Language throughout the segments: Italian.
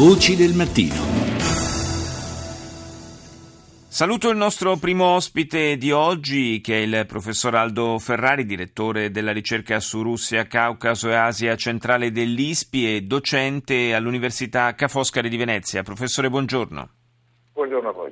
Voci del mattino. Saluto il nostro primo ospite di oggi, che è il professor Aldo Ferrari, direttore della ricerca su Russia, Caucaso e Asia centrale dell'ISPI e docente all'Università Ca' Foscari di Venezia. Professore, buongiorno. Buongiorno a voi.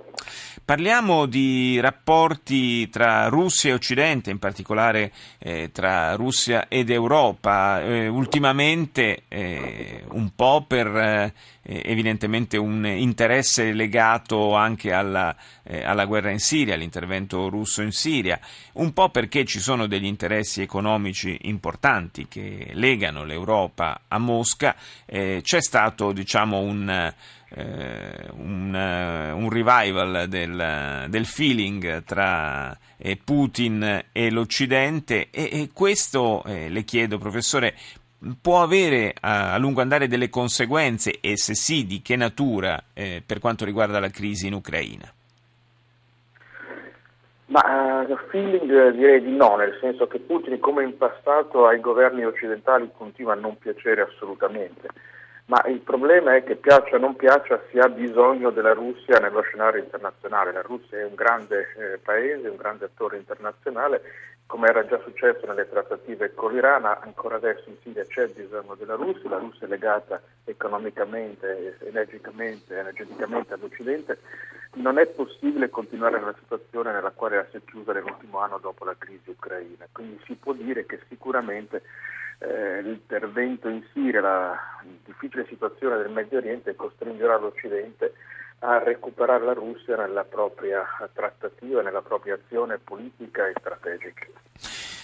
Parliamo di rapporti tra Russia e Occidente, in particolare eh, tra Russia ed Europa. Eh, ultimamente, eh, un po' per eh, evidentemente un interesse legato anche alla, eh, alla, guerra in Siria, all'intervento russo in Siria, un po' perché ci sono degli interessi economici importanti che legano l'Europa a Mosca. Eh, c'è stato diciamo un eh, un, uh, un, revival del, del feeling tra eh, Putin e l'Occidente. E, e questo, eh, le chiedo professore, può avere a, a, lungo andare delle conseguenze? E se sì di che natura eh, per quanto riguarda la crisi in Ucraina? Ma uh, feeling direi di no, nel senso che Putin come in passato ai governi occidentali continua a non piacere assolutamente ma il problema è che piaccia o non piaccia si ha bisogno della Russia nello scenario internazionale. La Russia è un grande eh, paese, un grande attore internazionale, come era già successo nelle trattative con l'Iran, ancora adesso in Siria c'è bisogno della Russia, la Russia è legata economicamente, energicamente, energeticamente all'Occidente. Non è possibile continuare nella situazione nella quale si è chiusa nell'ultimo anno dopo la crisi ucraina, quindi si può dire che sicuramente eh, l'intervento in Siria, la difficile situazione del Medio Oriente costringerà l'Occidente a recuperare la Russia nella propria trattativa, nella propria azione politica e strategica.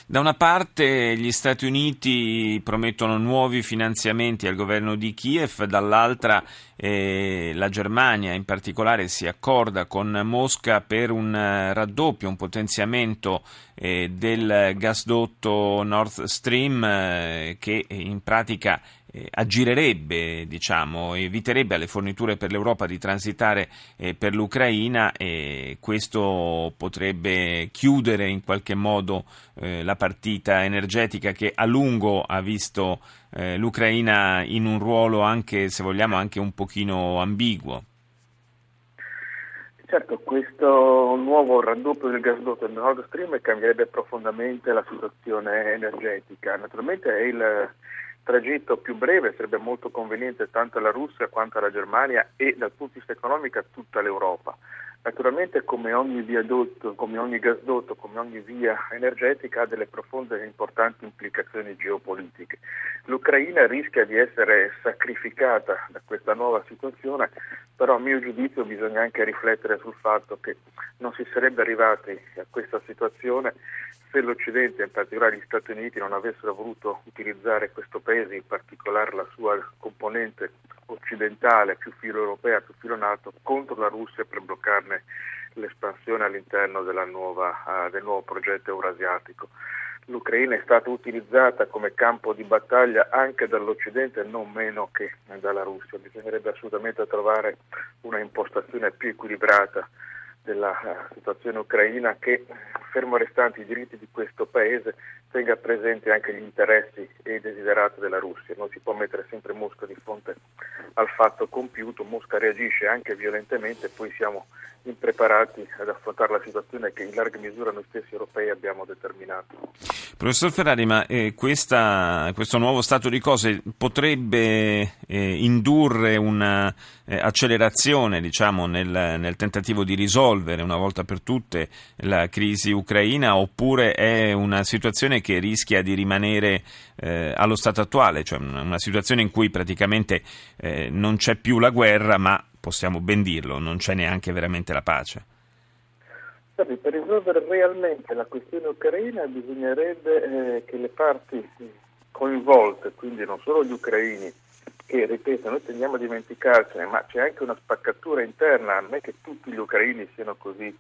Da una parte gli Stati Uniti promettono nuovi finanziamenti al governo di Kiev, dall'altra eh, la Germania in particolare si accorda con Mosca per un eh, raddoppio, un potenziamento eh, del gasdotto Nord Stream eh, che in pratica eh, aggirerebbe, diciamo, eviterebbe alle forniture per l'Europa di transitare eh, per l'Ucraina e questo potrebbe chiudere in qualche modo eh, la partita energetica che a lungo ha visto eh, l'Ucraina in un ruolo anche, se vogliamo, anche un pochino ambiguo. Certo, questo nuovo raddoppio del gasdotto del Nord Stream cambierebbe profondamente la situazione energetica. Naturalmente è il tragitto più breve sarebbe molto conveniente tanto alla Russia quanto alla Germania e dal punto di vista economico a tutta l'Europa. Naturalmente come ogni viadotto, come ogni gasdotto, come ogni via energetica ha delle profonde e importanti implicazioni geopolitiche. L'Ucraina rischia di essere sacrificata da questa nuova situazione, però a mio giudizio bisogna anche riflettere sul fatto che non si sarebbe arrivati a questa situazione se l'Occidente, in particolare gli Stati Uniti, non avessero voluto utilizzare questo paese, in particolare la sua componente occidentale, più filo europea, più filo NATO, contro la Russia per bloccarne l'espansione all'interno nuova, uh, del nuovo progetto eurasiatico. L'Ucraina è stata utilizzata come campo di battaglia anche dall'Occidente, non meno che dalla Russia. Bisognerebbe assolutamente trovare una impostazione più equilibrata della eh, situazione ucraina che, fermo restanti i diritti di questo paese, tenga presente anche gli interessi e i desiderati della Russia. Non si può mettere sempre Mosca di fronte al fatto compiuto, Mosca reagisce anche violentemente poi siamo impreparati ad affrontare la situazione che in larga misura noi stessi europei abbiamo determinato. Professor Ferrari, ma eh, questa, questo nuovo stato di cose potrebbe eh, indurre un'accelerazione eh, diciamo, nel, nel, tentativo di risolvere una volta per tutte la crisi ucraina oppure è una situazione che rischia di rimanere eh, allo stato attuale, cioè una, una, situazione in cui praticamente eh, non c'è più la guerra ma possiamo ben dirlo, non c'è neanche veramente la pace. per risolvere realmente la questione ucraina bisognerebbe eh, che le parti coinvolte, quindi non solo gli ucraini, che ripeto, noi tendiamo a dimenticarcene, ma c'è anche una spaccatura interna, non è che tutti gli ucraini siano così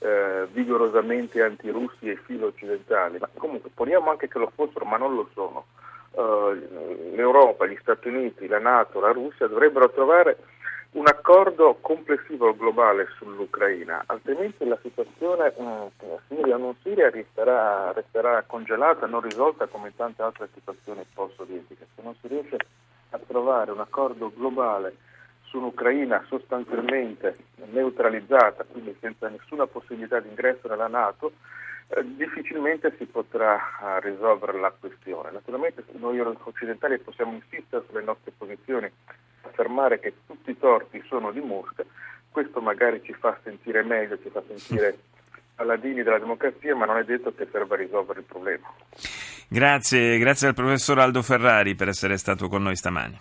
eh, vigorosamente antirussi e filo occidentali, ma comunque poniamo anche che lo fossero, ma non lo sono. Uh, L'Europa, gli Stati Uniti, la Nato, la Russia dovrebbero trovare un accordo complessivo globale sull'Ucraina, altrimenti la situazione eh, Siria non Siria resterà, resterà, congelata, non risolta come tante altre situazioni post-sovietiche. Se non si riesce a trovare un accordo globale su un'Ucraina sostanzialmente neutralizzata, quindi senza nessuna possibilità di ingresso nella Nato, eh, difficilmente si potrà eh, risolvere la questione. Naturalmente noi occidentali possiamo insistere sulle nostre posizioni, affermare che tutti i torti sono di Mosca, questo magari ci fa sentire meglio, ci fa sentire paladini della democrazia, ma non è detto che serva a risolvere il problema. Grazie, grazie al professor Aldo Ferrari per essere stato con noi stamani.